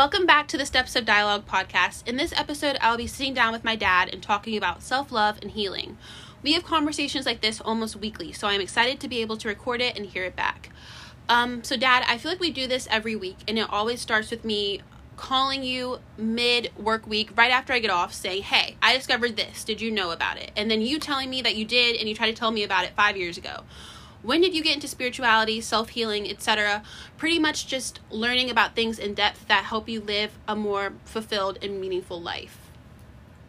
Welcome back to the Steps of Dialogue podcast. In this episode, I'll be sitting down with my dad and talking about self love and healing. We have conversations like this almost weekly, so I'm excited to be able to record it and hear it back. Um, so, Dad, I feel like we do this every week, and it always starts with me calling you mid work week right after I get off saying, Hey, I discovered this. Did you know about it? And then you telling me that you did, and you tried to tell me about it five years ago when did you get into spirituality, self healing, etc.? Pretty much just learning about things in depth that help you live a more fulfilled and meaningful life.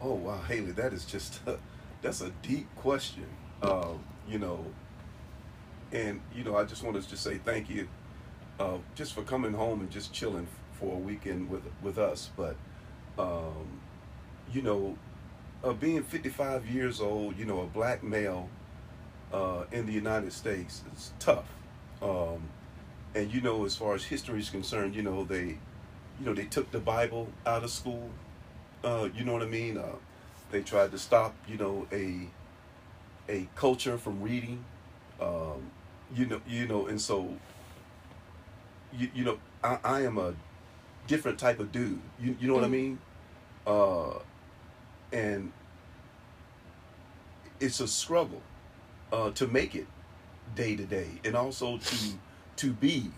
Oh wow, Hailey, that is just a, that's a deep question. Um, you know, and you know, I just want to just say thank you, uh, just for coming home and just chilling for a weekend with with us. But um, you know, uh, being 55 years old, you know, a black male uh, in the United States. It's tough. Um, and you know, as far as history is concerned, you know they, you know they took the Bible out of school. Uh, you know what I mean? Uh, they tried to stop, you know, a a culture from reading. Um, you know, you know, and so you you know, I, I am a different type of dude. You you know what I mm-hmm. mean? Uh, and it's a struggle uh, to make it day to day and also to to be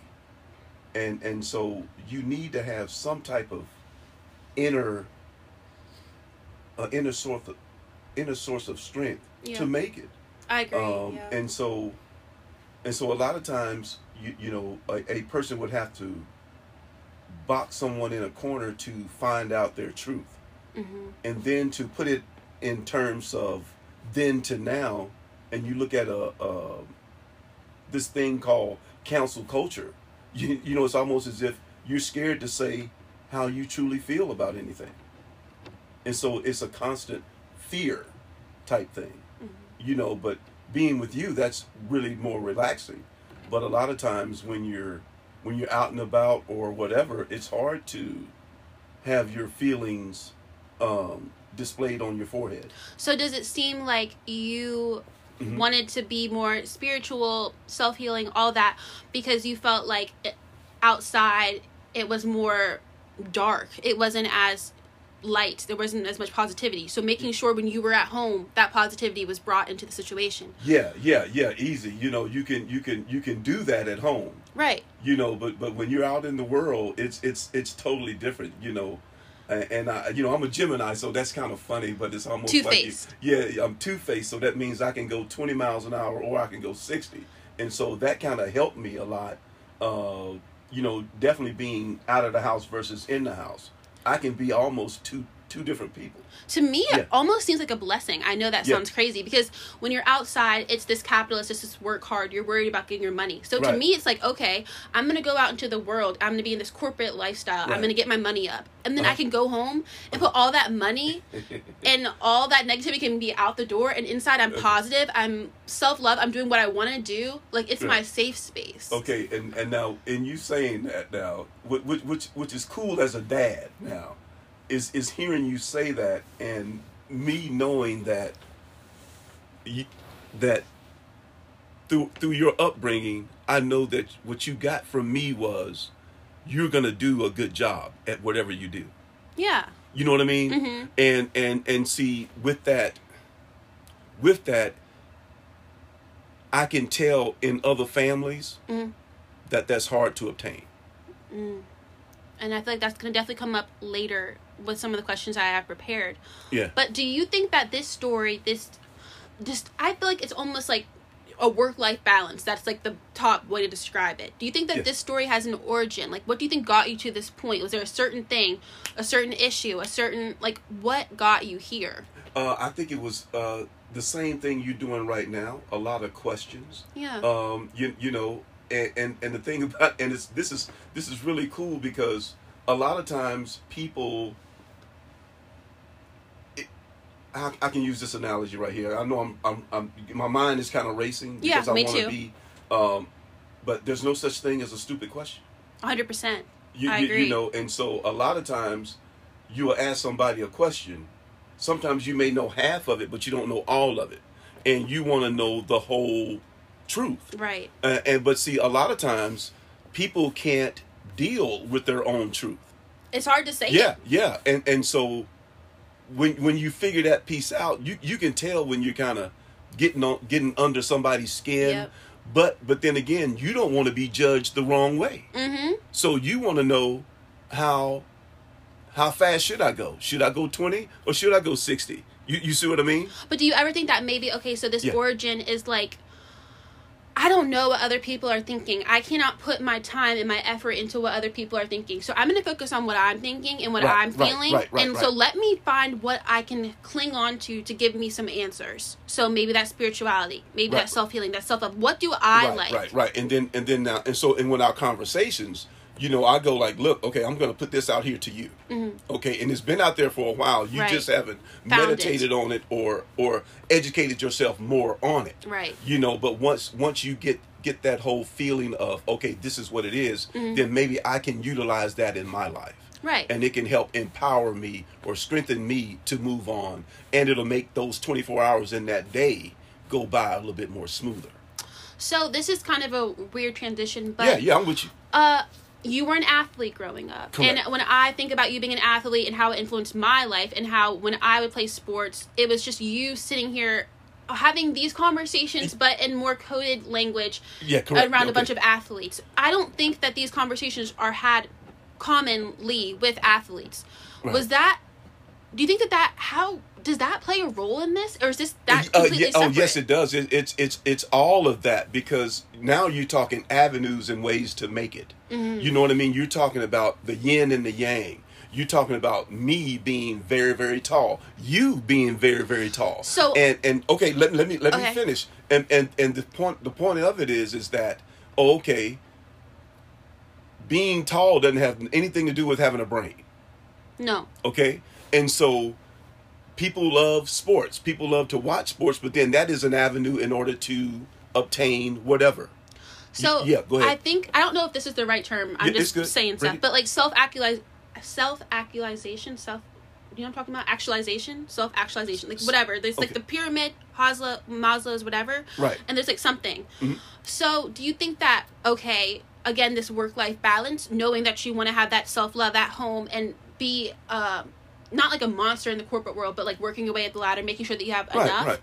and and so you need to have some type of inner uh, inner source of, inner source of strength yeah. to make it i agree um, yeah. and so and so a lot of times you you know a, a person would have to box someone in a corner to find out their truth mm-hmm. and then to put it in terms of then to now and you look at a, a this thing called cancel culture, you, you know, it's almost as if you're scared to say how you truly feel about anything. And so it's a constant fear type thing, mm-hmm. you know, but being with you, that's really more relaxing. But a lot of times when you're when you're out and about or whatever, it's hard to have your feelings um, displayed on your forehead. So does it seem like you mm-hmm. wanted to be more spiritual, self healing, all that, because you felt like outside it was more dark. It wasn't as light. There wasn't as much positivity. So making sure when you were at home that positivity was brought into the situation. Yeah, yeah, yeah, easy. You know, you can you can you can do that at home. Right. You know, but but when you're out in the world, it's it's it's totally different, you know and I, you know, I'm a Gemini, so that's kind of funny, but it's almost two faced. Like yeah, I'm two faced, so that means I can go 20 miles an hour or I can go 60, and so that kind of helped me a lot. Uh, you know, definitely being out of the house versus in the house, I can be almost two two different people. To me, yeah. it almost seems like a blessing. I know that sounds yeah. crazy because when you're outside, it's this capitalist, it's this work hard. You're worried about getting your money. So right. to me, it's like, okay, I'm going to go out into the world. I'm going to be in this corporate lifestyle. Right. I'm going to get my money up. And then uh-huh. I can go home and put all that money and all that negativity can be out the door. And inside, I'm positive. I'm self love. I'm doing what I want to do. Like, it's my safe space. Okay. And, and now, in you saying that now, which, which, which is cool as a dad now is is hearing you say that and me knowing that you, that through through your upbringing, I know that what you got from me was you're gonna do a good job at whatever you do. Yeah. You know what I mean? Mm-hmm. And and and see with that, with that, I can tell in other families mm. that that's hard to obtain. Mm. And I feel like that's gonna definitely come up later with some of the questions I have prepared. Yeah. But do you think that this story, this, just, I feel like it's almost like a work life balance. That's like the top way to describe it. Do you think that yeah. this story has an origin? Like, what do you think got you to this point? Was there a certain thing, a certain issue, a certain, like, what got you here? Uh, I think it was uh, the same thing you're doing right now. A lot of questions. Yeah. Um, you, you know, and, and, and the thing about, and it's, this is, this is really cool because a lot of times people I, I, can use this analogy right here. I know I'm, I'm, I'm my mind is kind of racing because yeah, I want to be, um, but there's no such thing as a stupid question. Hundred percent. You, I you, agree. You know, and so a lot of times you will ask somebody a question. Sometimes you may know half of it, but you don't know all of it, and you want to know the whole truth. Right. Uh, and but see, a lot of times people can't deal with their own truth. it's hard to say. Yeah, it. yeah, and and so when when you figure that piece out, you you can tell when you're kind of getting on getting under somebody's skin. Yep. But but then again, you don't want to be judged the wrong way. Mm-hmm. So you want to know how how fast should I go? Should I go 20 or should I go 60? You you see what I mean? But do you ever think that maybe okay, so this Yeah. origin is like I don't know what other people are thinking. I cannot put my time and my effort into what other people are thinking. So I'm going to focus on what I'm thinking and what Right, I'm feeling. right, right, and so let me find what I can cling on to to give me some answers. So maybe that's spirituality, maybe that's self-healing, that's self-love. What do I like? right, right. And then and then now and so and when our conversations, you know, I go like, look, okay, I'm going to put this out here to you. Okay, and it's been out there for a while. You Mm-hmm. Right. just haven't Found meditated on it or or educated yourself more on it. Right. You know, but once once you get get that whole feeling of okay, this is what it is, Mm-hmm. then maybe I can utilize that in my life. Right. And it can help empower me or strengthen me to move on, and it'll make those 24 hours in that day go by a little bit more smoother. So this is kind of a weird transition, but yeah, yeah, I'm with you. uh you were an athlete growing up Correct. and when i think about you being an athlete and how it influenced my life and how when i would play sports it was just you sitting here having these conversations but in more coded language Yeah, correct. around a bunch of athletes i don't think that these conversations are had commonly with athletes Right. was that do you think that that how does that play a role in this or is this that Uh, completely yeah, oh separate yes, it does. It, it's it's it's all of that because now you're talking avenues and ways to make it. Mm-hmm. You know what I mean? You're talking about the yin and the yang. You're talking about me being very very tall, you being very very tall. So- and and okay, let, let me let Okay. me finish. And and and the point the point of it is is that oh, okay, being tall doesn't have anything to do with having a brain. no Okay. And so people love sports. People love to watch sports, but then that is an avenue in order to obtain whatever. So yeah, go ahead. I think I don't know if this is the right term. I'm Yeah, just saying stuff, but like self actualize, self actualization, self. You know what I'm talking about? Actualization, self actualization, like whatever. There's like the pyramid, Maslow, Maslow's, whatever. Right. And there's like something. Mhm. So do you think that okay? Again, this work life balance, knowing that you want to have that self love at home and be um, not like a monster in the corporate world, but like working your way up the ladder, making sure that you have Right, enough. right.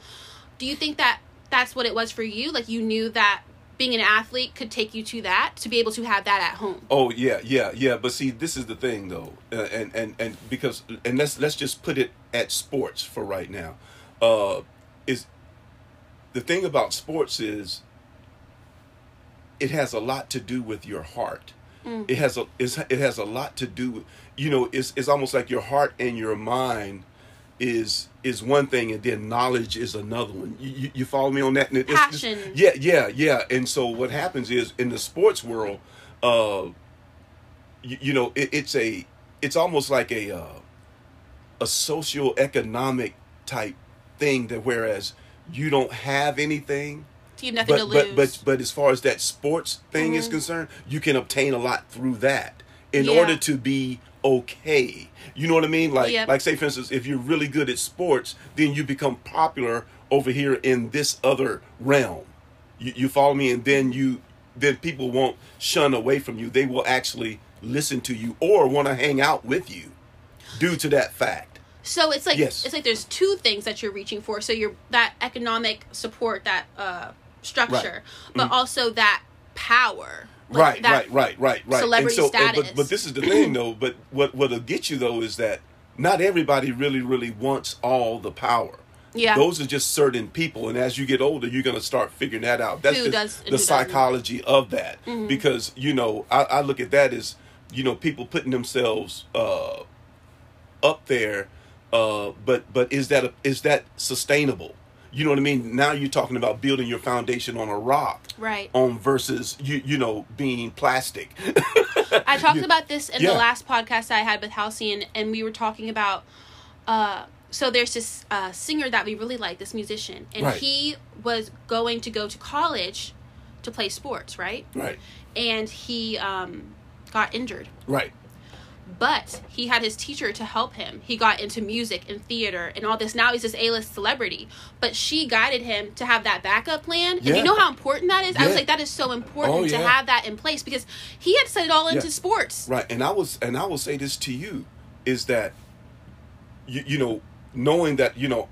Do you think that that's what it was for you? Like you knew that being an athlete could take you to that to be able to have that at home. Oh yeah, yeah, yeah. But see, this is the thing though, uh, and and and because and let's let's just put it at sports for right now. Uh, is the thing about sports is it has a lot to do with your heart. It has a it has a lot to do with you know it's it's almost like your heart and your mind is is one thing and then knowledge is another one. You, you, you follow me on that? It's- it's- Passion. yeah, yeah, yeah. And so what happens is in the sports world, uh, you, you know, it, it's a it's almost like a uh, a socio economic type thing that whereas you don't have anything So you have nothing but, to lose. Mm-hmm. but but but as far as that sports thing is concerned, you can obtain a lot through that in Yeah. order to be okay. You know what I mean? Like Yep. like say for instance, if you're really good at sports, then you become popular over here in this other realm. You, you follow me, and then you then people won't shun away from you. They will actually listen to you or want to hang out with you due to that fact. so it's like Yes. it's like there's two things that you're reaching for. So you're that economic support, that uh, structure, but also that power. Mm-hmm. right, right, right, right, right. celebrity and so, and- but, but this is the thing, though. But what what'll get you though is that not everybody really, really wants all the power. Yeah. Those are just certain people, and as you get older, you're gonna start figuring that out. That's Who does the who doesn't. Mm-hmm. psychology of that, because you know, I, I look at that as you know, people putting themselves uh, up there, uh, but but is that is that sustainable? You know what I mean? Now you're talking about building your foundation on a rock, Right. on versus you you know being plastic. I talked about this in Yeah. the last podcast I had with Halcyon, and we were talking about. Uh, so there's this uh, singer that we really like, this musician, and Right. he was going to go to college to play sports, right? right, And he um, got injured. right, but he had his teacher to help him. He got into music and theater and all this. Now he's this A-list celebrity. But she guided him to have that backup plan. And you know how important that is? I was like, that is so important Oh, to yeah. have that in place because he had to set it all into sports. Right, and I was, and I will say this to you, is that, you, you know, knowing that you know,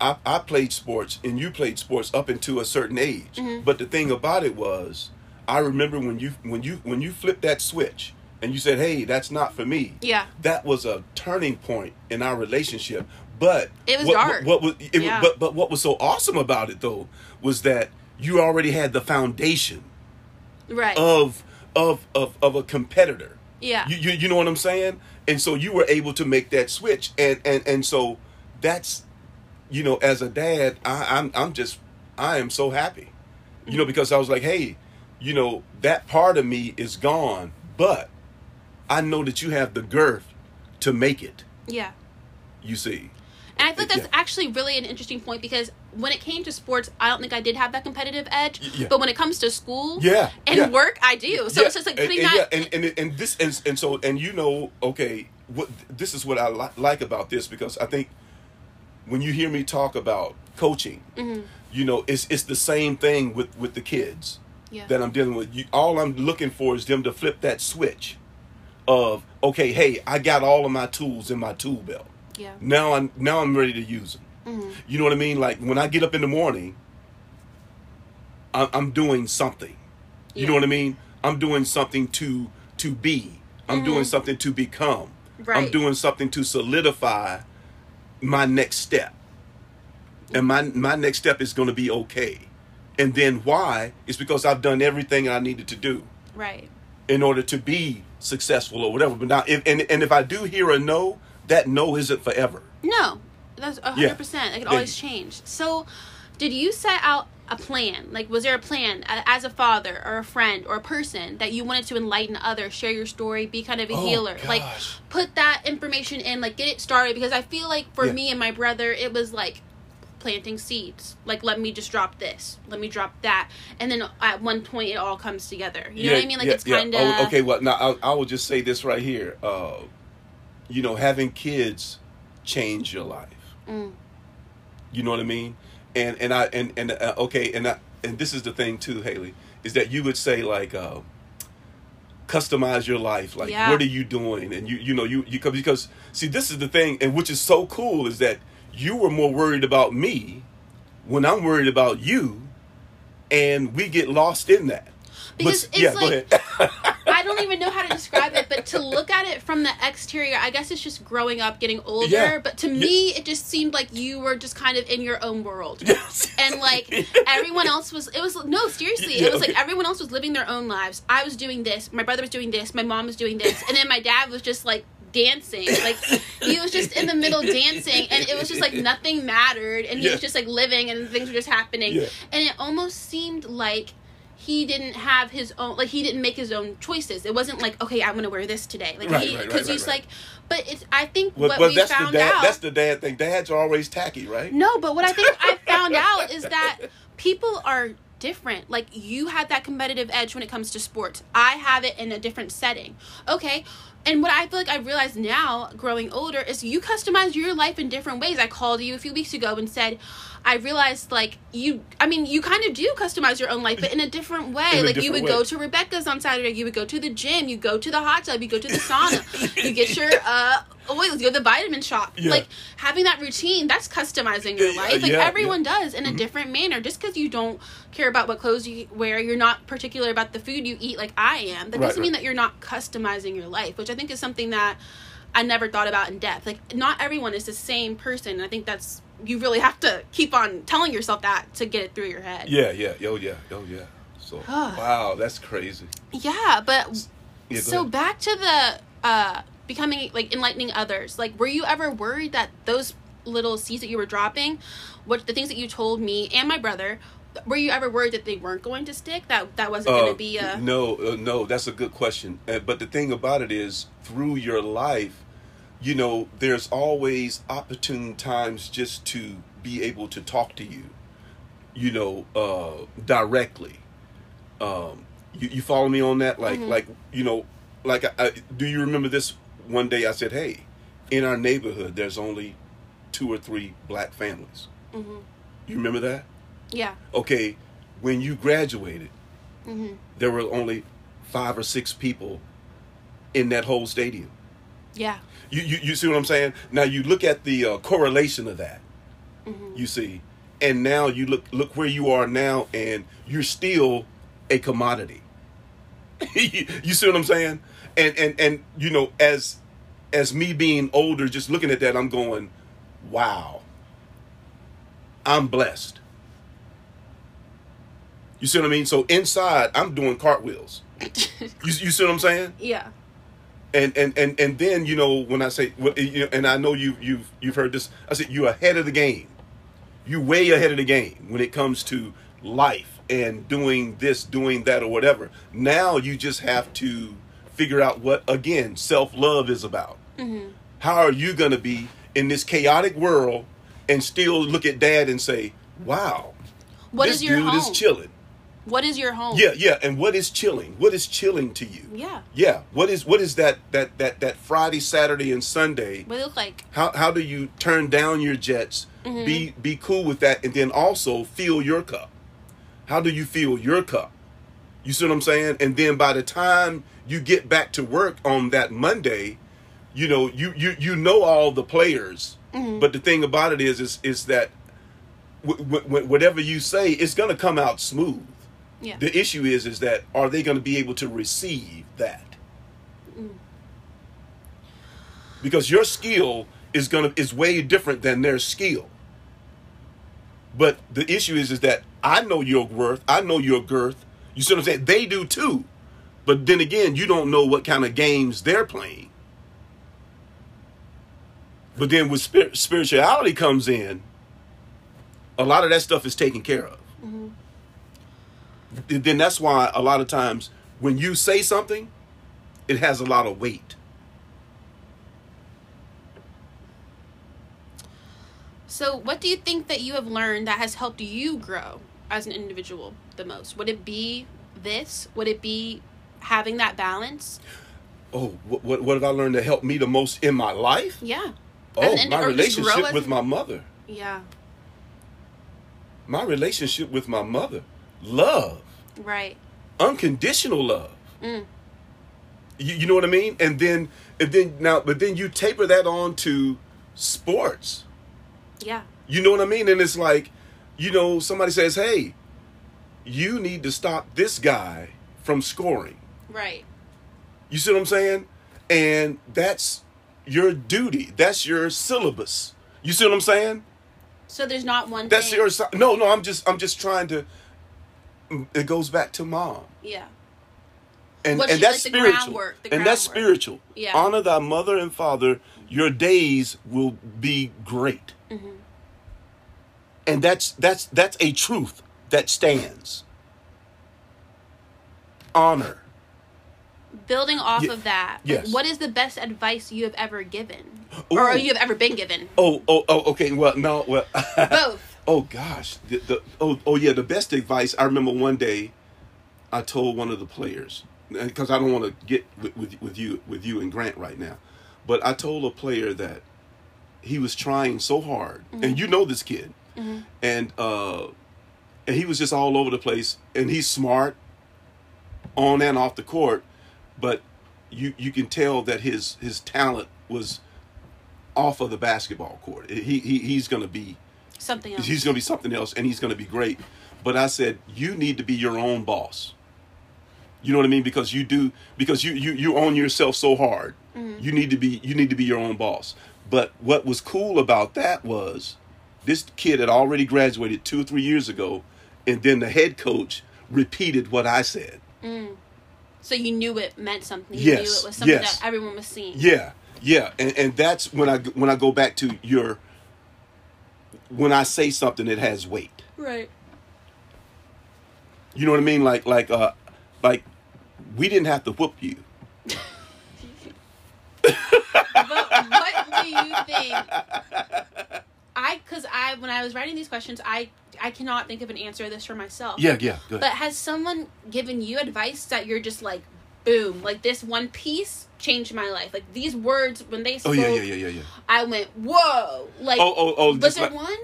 I, I played sports and you played sports up into a certain age, Mm-hmm. but the thing about it was, I remember when you when you when you flipped that switch and you said, "Hey, that's not for me." Yeah. that was a turning point in our relationship. But It was what, dark. What, was it, Yeah. but but what was so awesome about it though was that you already had the foundation Right. of of of, of a competitor. Yeah. You, you you know what I'm saying? And so you were able to make that switch, and and and so that's, you know, as a dad, I, I'm I'm just I am so happy, you know, mm-hmm. because I was like, hey, you know, that part of me is gone, but I know that you have the girth to make it. yeah. You see, And I think that's Yeah. actually really an interesting point because when it came to sports, I don't think I did have that competitive edge. Yeah. But when it comes to school Yeah, and yeah. work, I do. So it's just like and, putting and, that. yeah, and, and and this and, and so and you know, okay, what this is what I li- like about this because I think when you hear me talk about coaching, Mm-hmm. you know, it's it's the same thing with with the kids Yeah. that I'm dealing with. You, all I'm looking for is them to flip that switch of okay, hey, I got all of my tools in my tool belt. yeah. Now I'm now I'm ready to use them. Mm-hmm. You know what I mean? Like when I get up in the morning, I'm, I'm doing something. You Yeah. know what I mean? I'm doing something to to be. I'm doing something to become. Right. I'm Mm-hmm. Doing something to solidify my next step. And my my next step is going to be okay. And then why? It's because I've done everything I needed to do Right. in order to be successful or whatever. But now, if, and and if I do hear a no, that no isn't forever. No, that's hundred percent. It could Yeah. always change. So, did you set out a plan? Like, was there a plan as a father or a friend or a person that you wanted to enlighten others, share your story, be kind of a Oh, healer? Like, put that information in, like, get it started. Because I feel like for Yeah. me and my brother, it was like planting seeds. Like, let me just drop this, let me drop that, and then at one point it all comes together. You know what I mean? Like, it's kind of Oh, okay, well, now I, I will just say this right here. Uh, you know, having kids change your life. Mm. You know what I mean? And and I and and uh, okay, and I, and this is the thing too, Hailey, is that you would say like. Uh, customize your life like Yeah. what are you doing and you you know you you because see this is the thing and which is so cool is that you were more worried about me when i'm worried about you and we get lost in that Because But- it's yeah go like- ahead I don't even know how to describe it, but to look at it from the exterior, I guess it's just growing up, getting older. Yeah. But to Yeah. me, it just seemed like you were just kind of in your own world. Yes. And like everyone else was, it was no, seriously, Yeah, it was like everyone else was living their own lives. I was doing this, my brother was doing this, my mom was doing this, and then my dad was just like dancing. Like he was just in the middle dancing, and it was just like nothing mattered, and he Yeah. was just like living, and things were just happening. Yeah. And it almost seemed like he didn't have his own like he didn't make his own choices it wasn't like okay i'm gonna wear this today like Right, he because right, right, he's like but it's i think what but we that's the found dad out that's the dad thing dads are always tacky right no but what i think i found out is that people are different like you have that competitive edge when it comes to sports i have it in a different setting okay and what I feel like I've realized now, growing older, is you customize your life in different ways. I called you a few weeks ago and said, I realized like you. I mean, you kind of do customize your own life, but in a different way. A like you different would go to Rebecca's on Saturday. You would go to the gym. You go to the hot tub. You go to the sauna. you get your uh oils. You go to the vitamin shop. Yeah. Like having that routine. That's customizing your life. Like yeah, Mm-hmm. everyone does in a different manner. Just because you don't care about what clothes you wear, you're not particular about the food you eat. Like I am. That Right, doesn't mean that you're not customizing your life, which I think is something that I never thought about in depth. Like not everyone is the same person. I think that's you really have to keep on telling yourself that to get it through your head. yeah yeah oh yeah oh yeah so wow that's crazy Yeah, but yeah, so ahead. back to the uh becoming like enlightening others. Like were you ever worried that those little seeds that you were dropping, what the things that you told me and my brother, were you ever worried that they weren't going to stick? That that wasn't going Uh, to be a no uh, no that's a good question uh, but the thing about it is through your life you know there's always opportune times just to be able to talk to you you know uh directly um you, you follow me on that like Mhm. like you know like I, I, do you remember this one day I said, "Hey, in our neighborhood, there's only two or three black families." Mhm. You remember that? Yeah. Okay, when you graduated, Mhm. there were only five or six people in that whole stadium. Yeah. You you, you see what I'm saying? Now you look at the uh, correlation of that. Mhm. You see, and now you look look where you are now, and you're still a commodity. you see what I'm saying? And and and you know, as as me being older, just looking at that, I'm going, wow. I'm blessed. You see what I mean? So inside, I'm doing cartwheels. You, you see what I'm saying? yeah. And and and and then you know when I say well, and I know you you've you've heard this I said you're ahead of the game you way ahead of the game when it comes to life and doing this doing that or whatever now you just have to figure out what again self-love is about Mhm. how are you going to be in this chaotic world and still look at dad and say wow What this is your dude home? is chilling What is your home? yeah yeah and what is chilling what is chilling to you Yeah. yeah. What is what is that that that that Friday, Saturday, and Sunday? What it look like? How how do you turn down your jets? Mm-hmm. Be be cool with that, and then also fill your cup. How do you fill your cup? You see what I'm saying? And then by the time you get back to work on that Monday, you know you you you know all the players. Mm-hmm. But the thing about it is is is that w- w- whatever you say, it's gonna come out smooth. Yeah. The issue is is that are they going to be able to receive that? Mm. Because your skill is going to is way different than their skill. But the issue is is that I know your worth, I know your girth. You see what I'm saying? They do too. But then again, you don't know what kind of games they're playing. But then with spir- spirituality comes in, a lot of that stuff is taken care of then that's why a lot of times when you say something, it has a lot of weight. So, what do you think that you have learned that has helped you grow as an individual the most? Would it be this? Would it be having that balance? Oh, what what, what have I learned that helped me the most in my life? Yeah. Oh, my or just grow relationship with an- my mother. Yeah. My relationship with my mother. Love. Right. Unconditional love. Mm. You, you know what I mean? And then and then now but then you taper that on to sports. Yeah. You know what I mean? And it's like, you know, somebody says, "Hey, you need to stop this guy from scoring." Right. You see what I'm saying? And that's your duty. That's your syllabus. You see what I'm saying? So there's not one. That's thing. your no, no. I'm just, I'm just trying to. It goes back to mom, Yeah. and and that's spiritual, and that's spiritual. Yeah. Honor thy mother and father. Your days will be great, Mm-hmm. and that's that's that's a truth that stands. Honor. Building off Ye- of that. yes. What is the best advice you have ever given, or you have ever been given? Oh, oh, oh. Okay. Well, no. Well. Both. Oh gosh, the, the oh oh yeah, the best advice I remember one day, I told one of the players because I don't want to get with, with with you with you and Grant right now, but I told a player that he was trying so hard, and you know this kid, and uh, and he was just all over the place, and he's smart, on and off the court, but you you can tell that his his talent was off of the basketball court. He, he he's going to be Something else. he's going to be something else and he's going to be great. But i said you need to be your own boss. You know what i mean? Because you do because you you you own yourself so hard. Mm-hmm. You need to be you need to be your own boss. But what was cool about that was this kid had already graduated two or three years ago and then the head coach repeated what i said. Mm. So you knew it meant something. You knew Yes, it was something yes. that everyone was seeing. Yeah, yeah, and and that's when I when I go back to your when I say something it has weight. Right. You know what I mean? Like like uh like we didn't have to whoop you. But what do you think? I, because I, when I was writing these questions, I, I cannot think of an answer to this for myself. Yeah, yeah, good. But has someone given you advice that you're just like, boom, like this one piece changed my life. Like these words when they spoke, Oh yeah, yeah, yeah, yeah, yeah. I went, whoa! Like, Oh, oh, oh, was there like- one?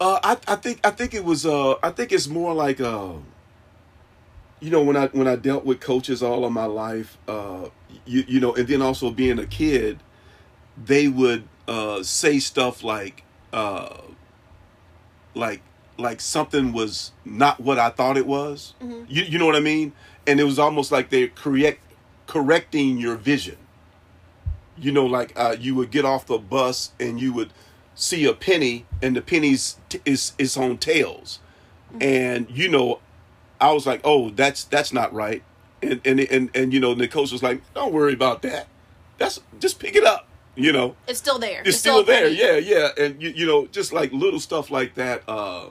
Uh, I I think I think it was uh I think it's more like uh you know when I when I dealt with coaches all of my life uh you you know and then also being a kid they would uh say stuff like uh like like something was not what I thought it was Mhm. you you know what I mean and it was almost like they're correct correcting your vision. You know like uh you would get off the bus and you would see a penny and the penny's t- is is on tails. And you know i was like oh that's that's not right. And and and, and you know the coach was like don't worry about that. That's just pick it up you know. It's still there. it's still a there. yeah yeah. And you, you know just like little stuff like that uh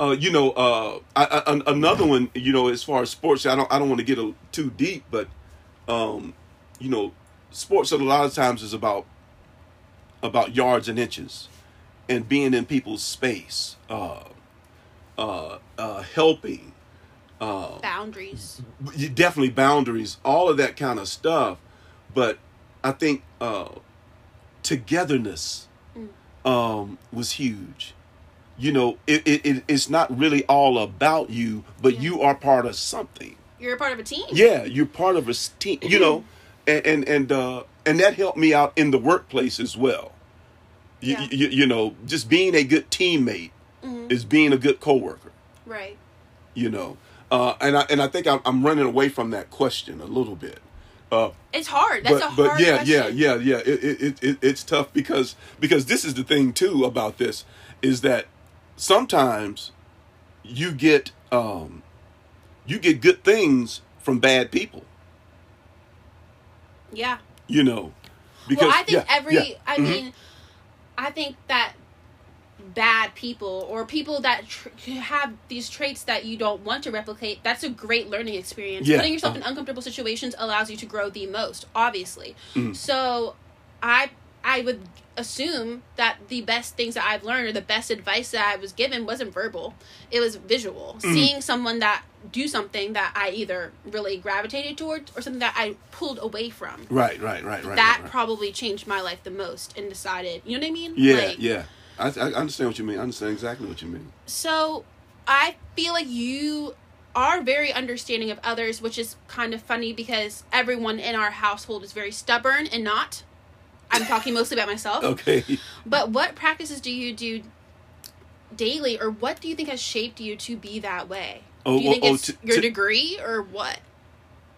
uh, you know, uh, I, I, another one, you know, as far as sports, I don't, I don't want to get a, too deep, but, um, you know, sports a lot of times is about, about yards and inches, and being in people's space, uh, uh, uh, helping, uh, Boundaries. definitely boundaries, all of that kind of stuff. But I think uh, togetherness um, was huge. You know, it, it, it it's not really all about you, but you are part of something. You're a part of a team. Yeah, you're part of a team. You know, and and and uh, and that helped me out in the workplace as well. You, Yeah. you, you know, just being a good teammate Mhm. is being a good coworker Right. you know uh, and I and I think I'm, I'm running away from that question a little bit. Uh, It's hard. That's but a hard but yeah question. yeah yeah yeah it, it, it, it it's tough because because this is the thing too about this is that sometimes you get um you get good things from bad people Yeah. you know well, I think yeah, every. yeah. I Mhm. mean, I think that bad people or people that tr- have these traits that you don't want to replicate that's a great learning experience Yeah. putting yourself in Uh-huh. uncomfortable situations allows you to grow the most obviously Mhm. so i i would assume that the best things that i've learned or the best advice that i was given wasn't verbal. It was visual. Mm-hmm. seeing someone that do something that i either really gravitated towards or something that i pulled away from. Right right right right that right, right. probably changed my life the most and decided you know what i mean? Yeah Like, yeah. I, I understand what you mean. I understand exactly what you mean. So i feel like you are very understanding of others which is kind of funny because everyone in our household is very stubborn and not i'm talking mostly about myself. Okay. But what practices do you do daily or what do you think has shaped you to be that way? Oh, do you oh, think oh, it's to- your to- degree or what?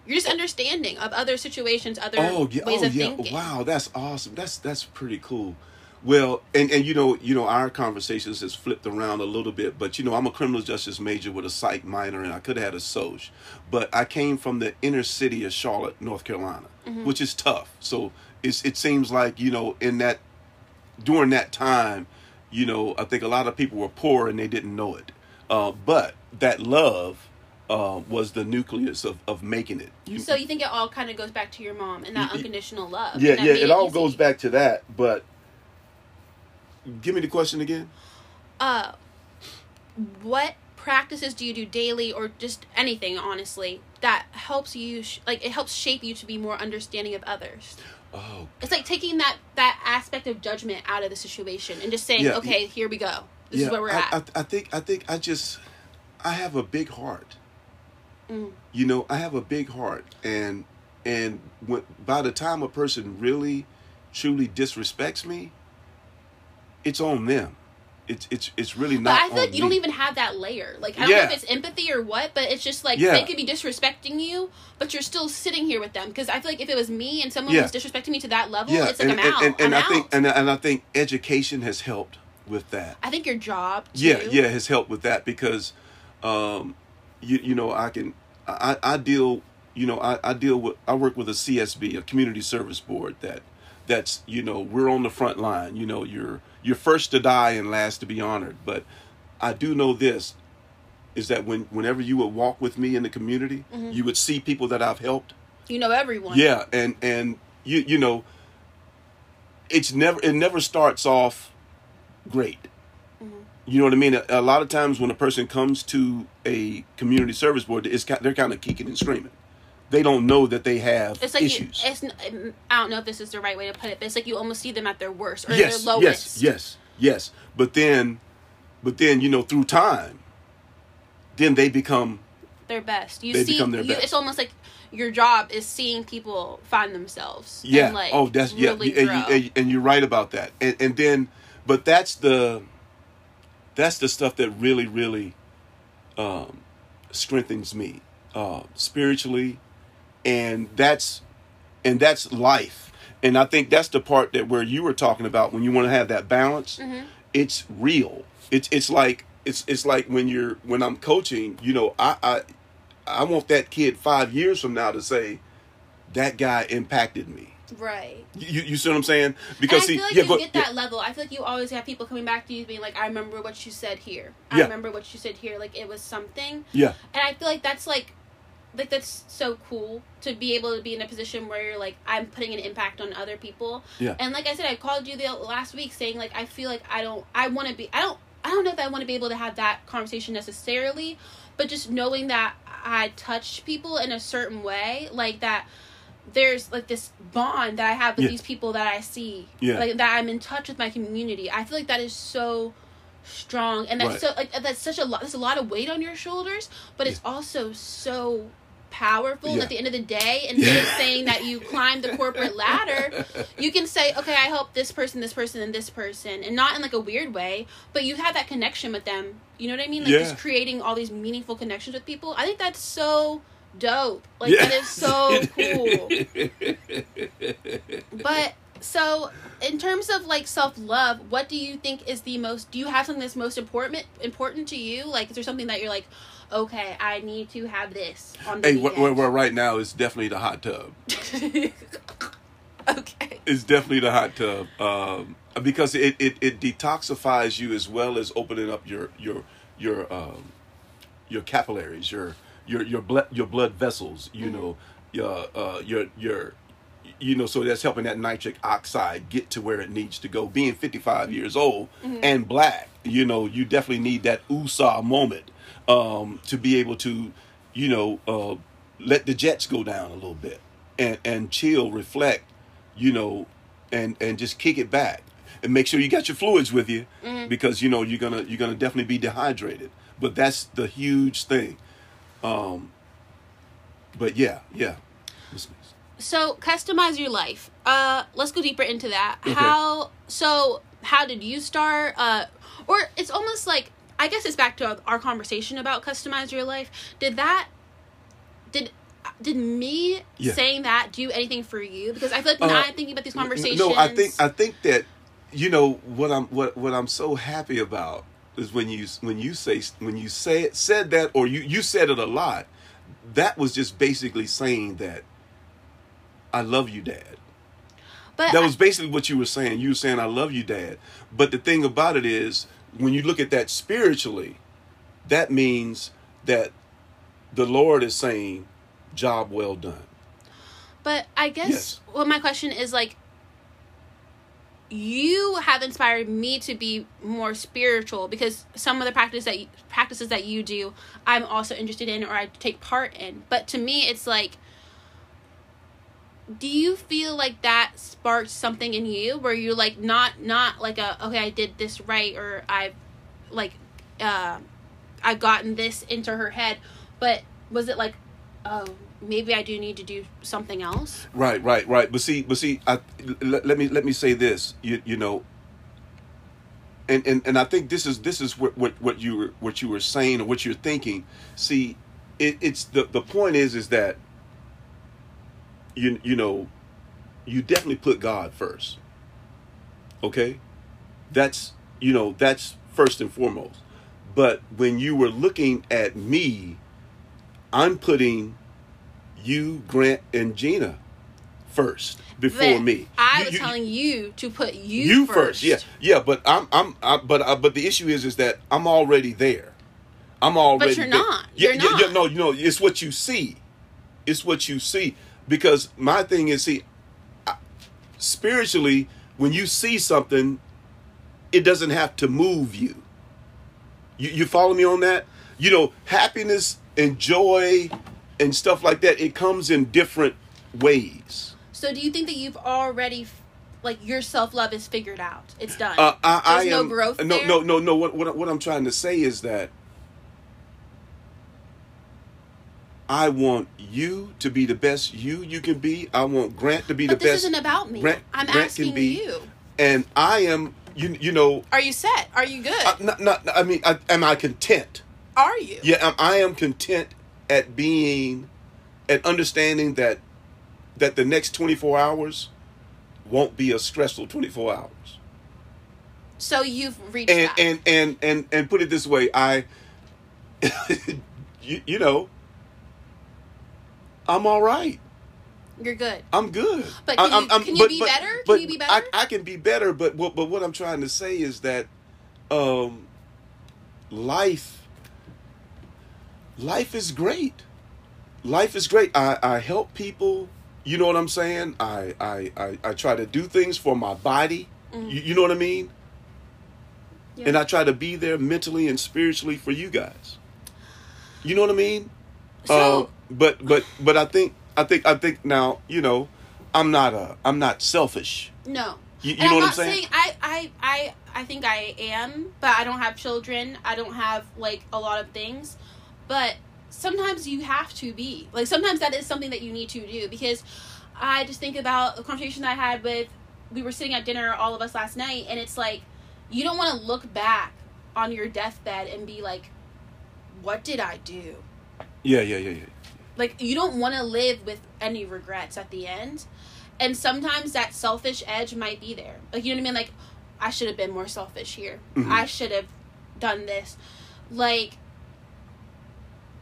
You're just understanding of other situations other oh yeah ways oh of yeah. thinking. Wow that's awesome. That's that's pretty cool. Well and and you know you know our conversations has flipped around a little bit but you know i'm a criminal justice major with a psych minor and i could have had a soc but i came from the inner city of charlotte north carolina Mm-hmm. which is tough. So it's it seems like you know in that during that time you know i think a lot of people were poor and they didn't know it uh, but that love uh, was the nucleus of, of making it you, so you think it all kind of goes back to your mom and that unconditional love yeah, yeah, it all easy? goes back to that. But give me the question again. uh what practices do you do daily or just anything honestly that helps you sh- like it helps shape you to be more understanding of others Oh, it's like taking that that aspect of judgment out of the situation and just saying Yeah, okay here we go this yeah. is where we're I, at I, I think I think I just I have a big heart. Mm. You know, I have a big heart, and and when, by the time a person really, truly disrespects me, it's on them. It's it's it's really not. but i feel like you don't even have that layer like i don't know if it's empathy or what but it's just like Yeah. they could be disrespecting you but you're still sitting here with them because i feel like if it was me and someone Yeah. was disrespecting me to that level Yeah, it's like and, i'm out and, and, and i'm I think out and, and I think education has helped with that. i think your job too, yeah yeah has helped with that because um you you know i can i i deal you know i i deal with i work with a csb a community service board that that's you know we're on the front line you know you're you're first to die and last to be honored but i do know this is that when whenever you would walk with me in the community Mhm. you would see people that i've helped you know everyone yeah, and and you you know, it's never it never starts off great. Mhm. You know what I mean? A, a lot of times when a person comes to a community service board, it's they're kind of kicking and screaming. They don't know that they have It's like issues. You, it's, I don't know if this is the right way to put it, but it's like you almost see them at their worst or yes, their lowest. yes, yes, yes. But then, but then you know, through time, then they become Their best. You see, you, best. it's almost like your job is seeing people find themselves. yeah. And like oh, that's yeah, and, you, and, and you're right about that. And and then, but that's the that's the stuff that really, really um, strengthens me uh, spiritually, and that's and that's life. And I think that's the part that where you were talking about when you want to have that balance. Mm-hmm. It's real. It's it's like it's it's like when you're when I'm coaching. You know, I I I want that kid five years from now to say that guy impacted me. right. You, you see what I'm saying? Because and I feel like yeah, you go, get that level. I feel like you always have people coming back to you being like, "I remember what you said here. I Yeah. remember what you said here. Like it was something." yeah, And I feel like that's like, like that's so cool to be able to be in a position where you're like, I'm putting an impact on other people. Yeah. And like I said, I called you the last week saying like I feel like I don't, I want to be, I don't, I don't know if I want to be able to have that conversation necessarily, but just knowing that I touch people in a certain way, like that. There's like this bond that I have with Yeah. these people that I see, Yeah. like that I'm in touch with my community. I feel like that is so strong, and that's Right. so like that's such a lot. There's a lot of weight on your shoulders, but it's also so powerful. Yeah. at the end of the day, instead of saying that you climb the corporate ladder, you can say, okay, I help this person, this person, and this person, and not in like a weird way, but you have that connection with them. You know what I mean? Like Yeah. just creating all these meaningful connections with people. I think that's so dope. Like Yeah. that is so cool. But so in terms of like self love, what do you think is the most do you have something that's most important important to you? Like is there something that you're like, okay, I need to have this on the hey, where, weekend? where, where right now is definitely the hot tub. okay. It's definitely the hot tub um, because it, it, it detoxifies you as well as opening up your your your um, your capillaries, your your your blood your blood vessels. You know, your uh, your your you know, so that's helping that nitric oxide get to where it needs to go. Being 55 years old and black, you know, you definitely need that USA moment um, to be able to, you know, uh, let the jets go down a little bit and and chill, reflect, you know, and and just kick it back and make sure you got your fluids with you because you know you're gonna you're gonna definitely be dehydrated. But that's the huge thing. Um, but yeah, yeah. So customize your life. Uh let's go deeper into that. Okay. How so how did you start uh or it's almost like I guess it's back to our conversation about customize your life. Did that did did me Yeah. saying that do anything for you? Because I feel like when Uh, I'm thinking about these conversations No, I think I think that you know what I'm what what I'm so happy about is when you when you say when you say it said that or you you said it a lot. That was just basically saying that I love you, Dad. but That was basically what you were saying. You were saying I love you, Dad. But the thing about it is, when you look at that spiritually, that means that the Lord is saying, "Job well done." But I guess Yes. well, my question is like, you have inspired me to be more spiritual because some of the practice that you, practices that you do, I'm also interested in or I take part in. But to me, it's like, do you feel like that sparked something in you where you're like not not like a okay I did this right or I've like uh, I've gotten this into her head, but was it like oh maybe I do need to do something else? Right, right, right. But see, but see, I, let, let me let me say this. You you know, and and, and I think this is this is what, what what you were what you were saying or what you're thinking. See, it, it's the the point is is that you you know, you definitely put God first. Okay, that's you know that's first and foremost. But when you were looking at me, I'm putting you, Grant, and Gina first before But me. I You- was you- telling you to put you, you first. first. Yeah, yeah. But I'm, I'm, I, but, uh, but the issue is, is that I'm already there. I'm already. But you're there. not. Yeah, You're yeah, yeah, not. no, you know, it's what you see. It's what you see. Because my thing is, see, spiritually, when you see something, it doesn't have to move you. You, you follow me on that? You know, happiness and joy and stuff like that. It comes in different ways. So do you think that you've already like your self love is figured out? It's done. Uh, I, I There's no am, growth No, there? no, no, no. What, what what I'm trying to say is that I want you to be the best you you can be. I want Grant to be but the this best. This isn't about me. Grant- I'm Grant asking can be, you. and I am. You you know. Are you set? Are you good? I, not, not, I mean, I, am I content? Are you? Yeah, I'm, I am content at being, at understanding that, that the next 24 hours, won't be a stressful 24 hours. So you've reached and that. and and and and put it this way i you, you know i'm all right You're good. i'm good But I- can I'm- you- I'm- can you be better? Can but you be I, better? I can be better but what but what i'm trying to say is that um life life is great life is great i i help people you know what i'm saying i i i, I try to do things for my body you, you know what i mean Mm-hmm. Yeah. and I try to be there mentally and spiritually for you guys. You know what I mean? So- Uh, but but but I think I think I think now you know I'm not a I'm not selfish. No. You- you know I'm what I'm not saying? I, I, I, I think I am, but I don't have children. I don't have like a lot of things. But sometimes you have to be. Like sometimes that is something that you need to do because I just think about the conversation I had with we were sitting at dinner all of us last night and it's like you don't want to look back on your deathbed and be like what did I do? Yeah yeah yeah yeah. like you don't want to live with any regrets at the end. And sometimes that selfish edge might be there. Like you know what i mean? Like i should have been more selfish here. Mhm. i should have done this. Like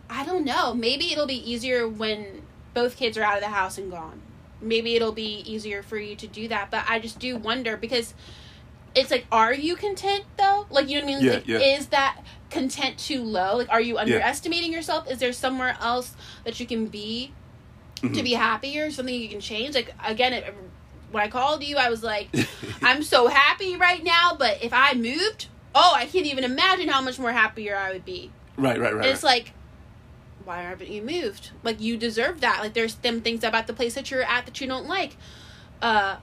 i don't know. Maybe it'll be easier when both kids are out of the house and gone. Maybe it'll be easier for you to do that. But i just do wonder because it's like are you content though? Like you know what i mean? Yeah, like, yeah. is that content too low? Like are you underestimating yourself? Is there somewhere else that you can be to Mhm. be happier? Something you can change? Like again it, when i called you i was like i'm so happy right now but if i moved oh i can't even imagine how much more happier i would be. Right right right. and it's like why haven't you moved? Like you deserve that. Like there's them things about the place that you're at that you don't like. Uh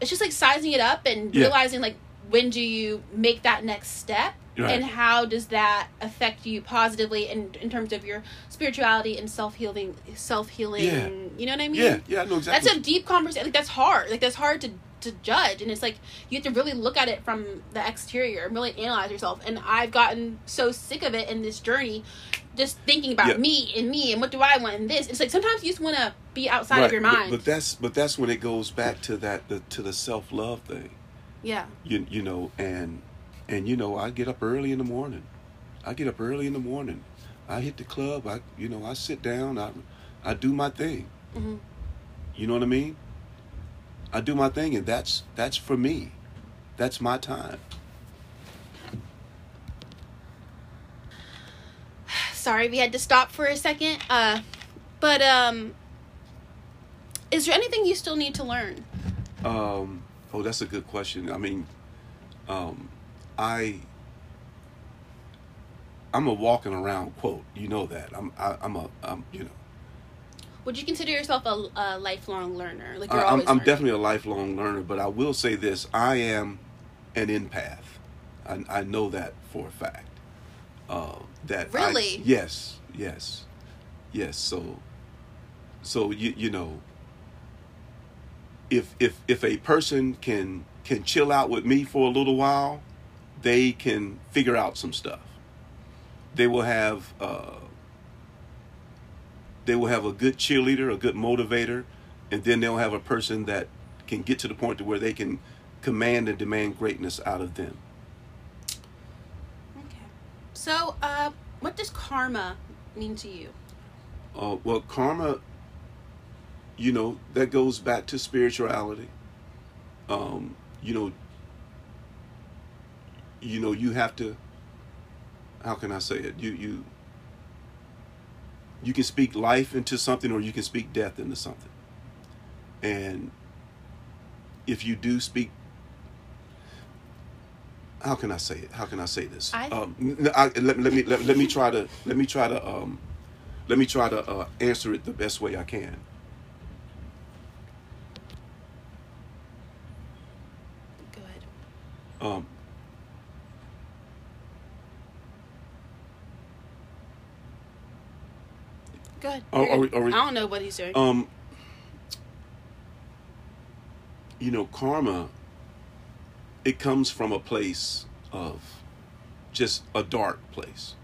it's just like sizing it up and Yeah. realizing like when do you make that next step Right. and how does that affect you positively in, in terms of your spirituality and self-healing self-healing Yeah. you know what i mean yeah yeah I know exactly. that's a deep conversation like that's hard like that's hard to to judge and it's like you have to really look at it from the exterior and really analyze yourself and i've gotten so sick of it in this journey just thinking about Yeah. me and me and what do i want and this it's like sometimes you just want to be outside right, of your but- mind But, that's but that's when it goes back to that the, to the self love thing. yeah You you know and and you know I get up early in the morning. I get up early in the morning. I hit the club. I you know I sit down. I I do my thing. hmm You know what I mean? I do my thing, and that's that's for me. That's my time. sorry we had to stop for a second uh but um is there anything you still need to learn Um, oh, that's a good question. I mean, um, I I'm a walking around quote. You know that. I'm I, I'm a I'm you know would you consider yourself a, a lifelong learner like I, you're I'm always I'm definitely a lifelong learner. But I will say this: I am an empath. I I know that for a fact. Uh, that I- Really? yes, yes, yes. So so you you know if if if a person can can chill out with me for a little while they can figure out some stuff they will have uh they will have a good cheerleader a good motivator and then they'll have a person that can get to the point to where they can command and demand greatness out of them Okay. So, uh, what does karma mean to you? Uh, well, karma, you know, that goes back to spirituality. Um, you know, you know, you have to. How can I say it? You you. You can speak life into something, or you can speak death into something. And if you do speak, how can I say it? How can I say this? I- um, I- let, let me let, let me try to let me try to um, let me try to uh, answer it the best way I can. Go ahead. Um, Go ahead. Are- we- good. are we- I don't know what he's doing. um, you know, karma. It comes from a place of just a dark place.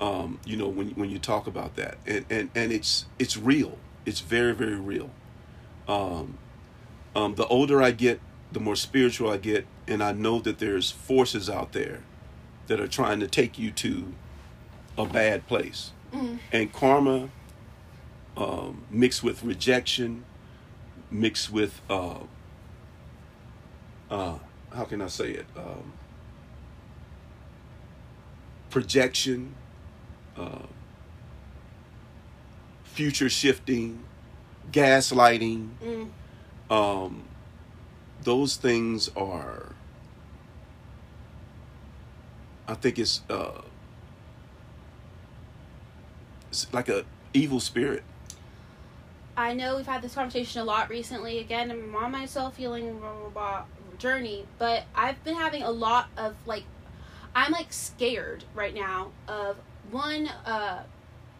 Um, you know, when when you talk about that, and and and it's it's real. It's very very real. Um, um, the older I get, the more spiritual I get, and I know that there's forces out there that are trying to take you to a bad place. And karma, um, mixed with rejection, mixed with uh, uh, how can I say it? Um, projection, uh, future shifting, gaslighting. Mm. Um, those things are. I think it's uh, it's like a evil spirit. I know we've had this conversation a lot recently. Again, I'm on my self healing journey, but I've been having a lot of like, I'm like scared right now of one, uh,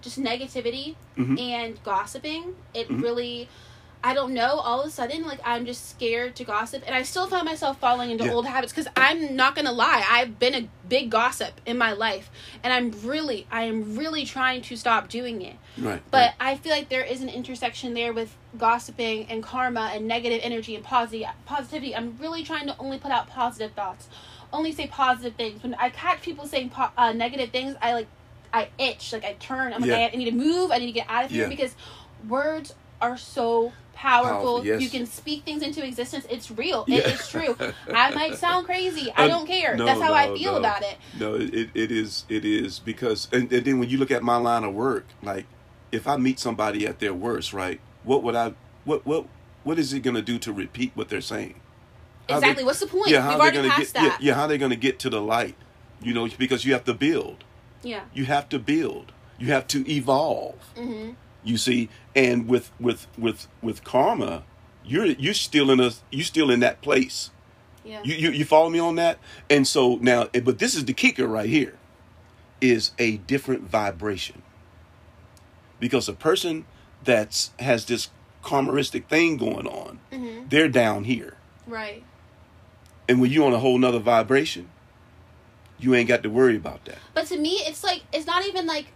just negativity Mhm. and gossiping. It Mhm. really, I don't know. All of a sudden, like I'm just scared to gossip, and I still find myself falling into Yeah. old habits because I'm not gonna lie. I've been a big gossip in my life, and I'm really, I am really trying to stop doing it. Right. But I feel like there is an intersection there with gossiping and karma and negative energy and positive positivity. I'm really trying to only put out positive thoughts, only say positive things. When I catch people saying po- uh, negative things, I like, I itch, like I turn. I'm like, Yeah. I need to move. I need to get out of here Yeah. because words are so powerful. Yes. You can speak things into existence. It's real. Yeah. It is true. I might sound crazy. I don't care. no, That's how no, I feel no. about it. No, it, it is it is because and, and then when you look at my line of work, like if I meet somebody at their worst, right? What would I what what what is it gonna do to repeat what they're saying? How they- Exactly. What's the point? Yeah, how We've they already gonna passed get that. yeah, how they gonna get to the light? You know, because you have to build. yeah. You have to build. You have to evolve. hmm You see, and with with with with karma, you're you're still in a you still in that place. Yeah. You, you you follow me on that? And so now, but this is the kicker right here, is a different vibration. Because a person that's has this karmaristic thing going on, hmm they're down here, Right. and when you're on a whole nother vibration, you ain't got to worry about that. But to me, it's like it's not even like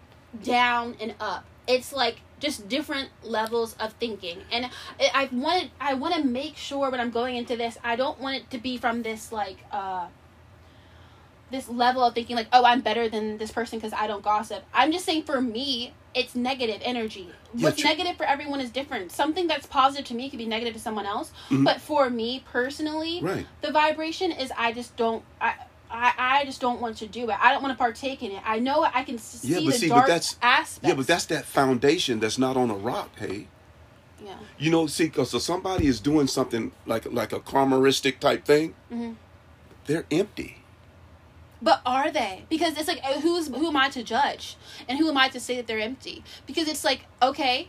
down and up. It's like just different levels of thinking. And I I wanted I want to make sure when I'm going into this, I don't want it to be from this like uh this level of thinking like, "Oh, I'm better than this person because I don't gossip." I'm just saying for me, it's negative energy. What's true. negative for everyone is different. Something that's positive to me could be negative to someone else. Mhm. But for me personally, Right. the vibration is I just don't I I, I just don't want to do it. I don't want to partake in it. I know I can s- Yeah, see but the see, but dark that's- aspects. Yeah, but that's that foundation that's not on a rock. Hey, yeah. you know, see, because so somebody is doing something like like a karmaristic type thing, hmm they're empty. But are they? Because it's like uh, who's who am I to judge, and who am I to say that they're empty? Because it's like okay,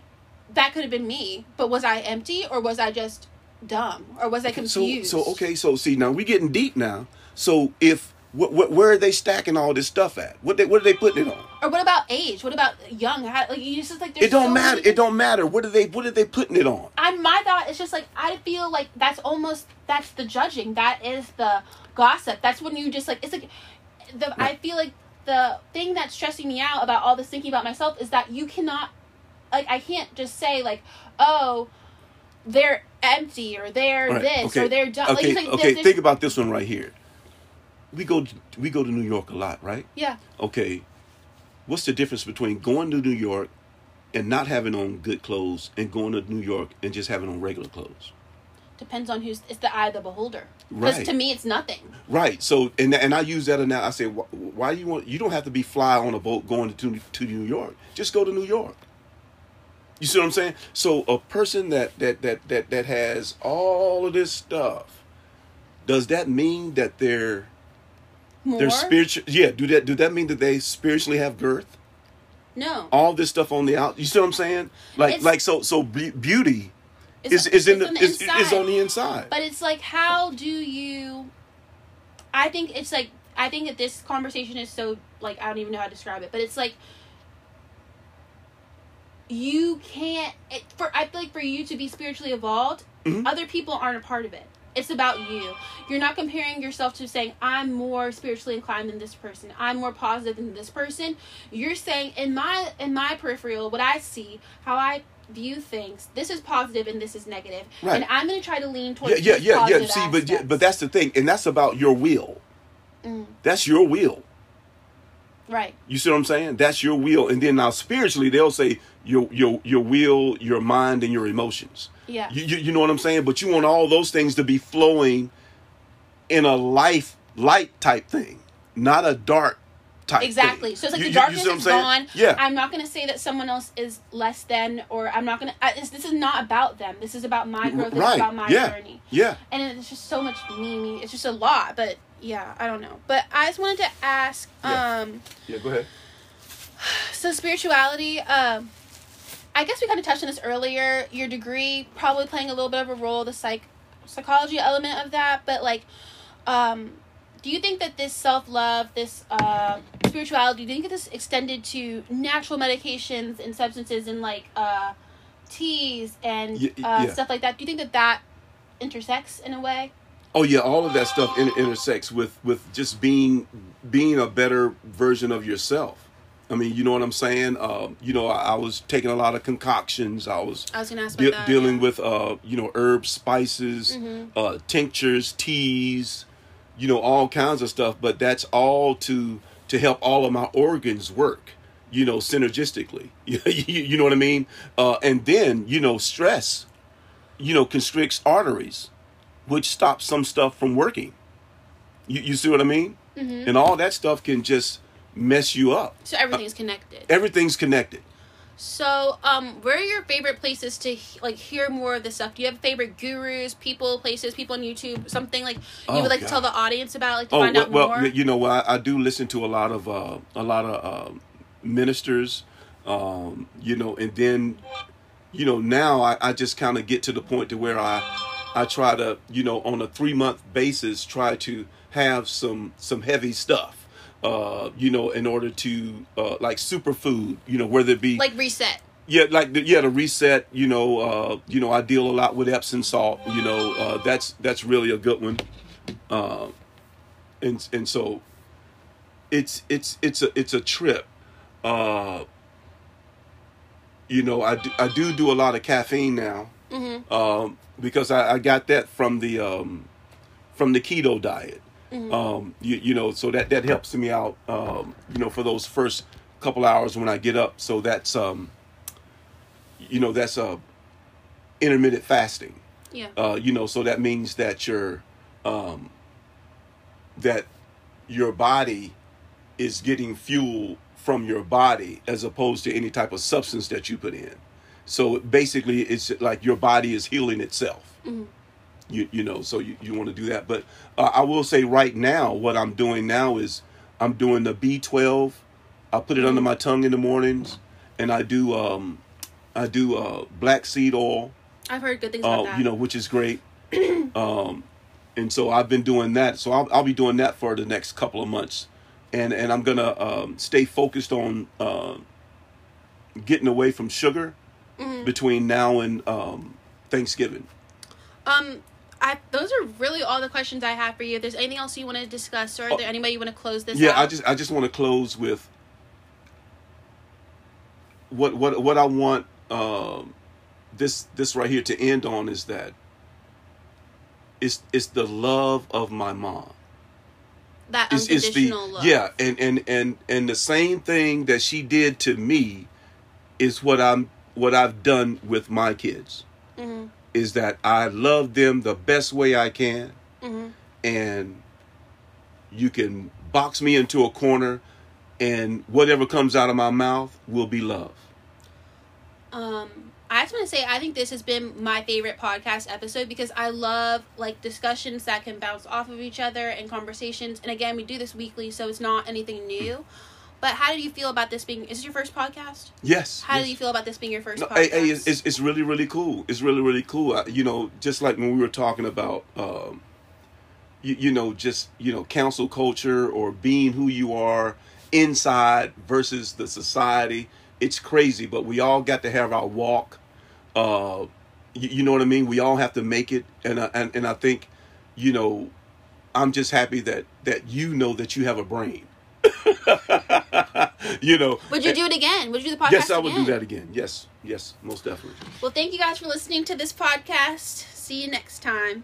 that could have been me, but was I empty or was I just dumb or was I So confused? so okay, so see now we're getting deep now. So if wh- wh- where are they stacking all this stuff at? What they what are they putting it on? Or what about age? What about young? How, like you just like It don't so matter. many- It don't matter. What are they what are they putting it on? I my thought is just like I feel like that's almost that's the judging. That is the gossip. That's when you just like it's like the I feel like the thing that's stressing me out about all this thinking about myself is that you cannot like I can't just say like oh they're empty or they're Right, this okay, or they're like, Okay, it's like, okay. there's- there's- Think about this one right here. We go to, we go to New York a lot, right? yeah Okay. What's the difference between going to New York and not having on good clothes and going to New York and just having on regular clothes? depends on who's it's the eye of the beholder. Because Right. to me it's nothing. Right. So and and I use that now. I say, why, why do you want? You don't have to be fly on a boat going to to New York. Just go to New York. You see what I'm saying? So a person that that that that that has all of this stuff, does that mean that they're More they're spiritual? Yeah. Do that do that mean that they spiritually have girth? No. All this stuff on the out. You see what I'm saying? Like It's- like so so be- beauty is is in the, on is, is on the inside. But it's like, how do you? I think it's like I think that this conversation is so like I don't even know how to describe it, but it's like you can't. It, for I feel like for you to be spiritually evolved, Mhm. other people aren't a part of it. It's about you. You're not comparing yourself to saying I'm more spiritually inclined than this person. I'm more positive than this person. You're saying in my in my peripheral, what I see, how I view things, this is positive and this is negative, Right. and I'm going to try to lean towards yeah, yeah, yeah. positive See, but yeah, but that's the thing, and that's about your will. Mm, That's your will. right. You see what I'm saying? That's your will, and then now spiritually, they'll say your your your will, your mind, and your emotions. Yeah. You, you you know what I'm saying? But you want all those things to be flowing in a life light type thing, not a dark type. Exactly. thing. So it's like You- the darkness is gone. Yeah. I'm not going to say that someone else is less than, or I'm not going to. This is not about them. This is about my growth. This right. is about my yeah. journey. Yeah. And it's just so much me, me. It's just a lot. But yeah, I don't know. But I just wanted to ask. Yeah. um Yeah. Go ahead. So spirituality. Um, I guess we kind of touched on this earlier. Your degree probably playing a little bit of a role. The psych psychology element of that, but like, um, do you think that this self love, this uh, spirituality, do you think that this extended to natural medications and substances and like uh, teas and uh, yeah. stuff like that? Do you think that that intersects in a way? Oh yeah, all of that stuff inter- intersects with with just being being a better version of yourself. I mean, you know what I'm saying? Um, you know, I, I was taking a lot of concoctions. I was I was gonna ask de- about that. dealing yeah. with uh, you know herbs, spices, Mhm. uh, tinctures, teas, you know all kinds of stuff. But that's all to to help all of my organs work. You know, synergistically. you, you know what I mean? Uh, and then you know, stress, you know, constricts arteries, which stops some stuff from working. You, you see what I mean? Mhm. And all that stuff can just mess you up. So everything's connected. Everything's connected. So, um, where are your favorite places to like hear more of this stuff? Do you have favorite gurus, people, places, people on YouTube, something like you Oh, would like to tell the audience about, like to Oh find well, out well, more? you know, I, I do listen to a lot of uh, a lot of um ministers, um, you know, and then, you know, now I, I just kind of get to the point to where I I try to, you know, on a three month basis, try to have some some heavy stuff, uh, you know, in order to uh, like superfood, you know, whether it be like reset. yeah, like the, yeah, the reset. You know, uh, you know, I deal a lot with Epsom salt. You know, uh, that's that's really a good one. Uh, and and so, it's it's it's a it's a trip. Uh, you know, I do, I do do a lot of caffeine now Mm-hmm. um, because I, I got that from the um, from the keto diet. Mm-hmm. Um, you, you know, so that that helps me out. Um, you know, for those first couple hours when I get up. So that's um, you know, that's uh, intermittent fasting. Yeah. Uh, you know, so that means that your um, that your body is getting fuel from your body as opposed to any type of substance that you put in. So basically, it's like your body is healing itself. Mhm. You you know, so you, you want to do that. But uh, I will say right now, what I'm doing now is I'm doing the B12. I put it under my tongue in the mornings, and I do um, I do uh, black seed oil I've heard good things about uh, that. you know, which is great. um, and so I've been doing that. So I'll, I'll be doing that for the next couple of months, and and I'm gonna um, stay focused on uh, getting away from sugar Mhm. between now and um, Thanksgiving. Um, I those are really all the questions I have for you. If there's anything else you want to discuss, or is Oh. there anybody you want to close this? yeah, out? I just I just want to close with what what what I want um, this this right here to end on is that it's it's the love of my mom. that it's, it's the unconditional love. yeah and and and and the same thing that she did to me is what i'm what i've done with my kids hmm is that i love them the best way i can hmm and you can box me into a corner and whatever comes out of my mouth will be love Um, I just want to say I think this has been my favorite podcast episode because I love like discussions that can bounce off of each other and conversations. And again, we do this weekly, so it's not anything new. But how do you feel about this being? Is this your first podcast? Yes. How yes. do you feel about this being your first No, podcast? hey, it's, it's, it's really really cool. It's really really cool. I, you know, just like when we were talking about, um, you, you know, just you know, cancel culture or being who you are inside versus the society. It's crazy, but we all got to have our walk. Uh, you, you know what I mean? We all have to make it, and I, and and I think, you know, I'm just happy that that you know that you have a brain. you know. would you do it again? Would you do the podcast? Yes, I would again? do that again. Yes, yes, most definitely. Well, thank you guys for listening to this podcast. See you next time.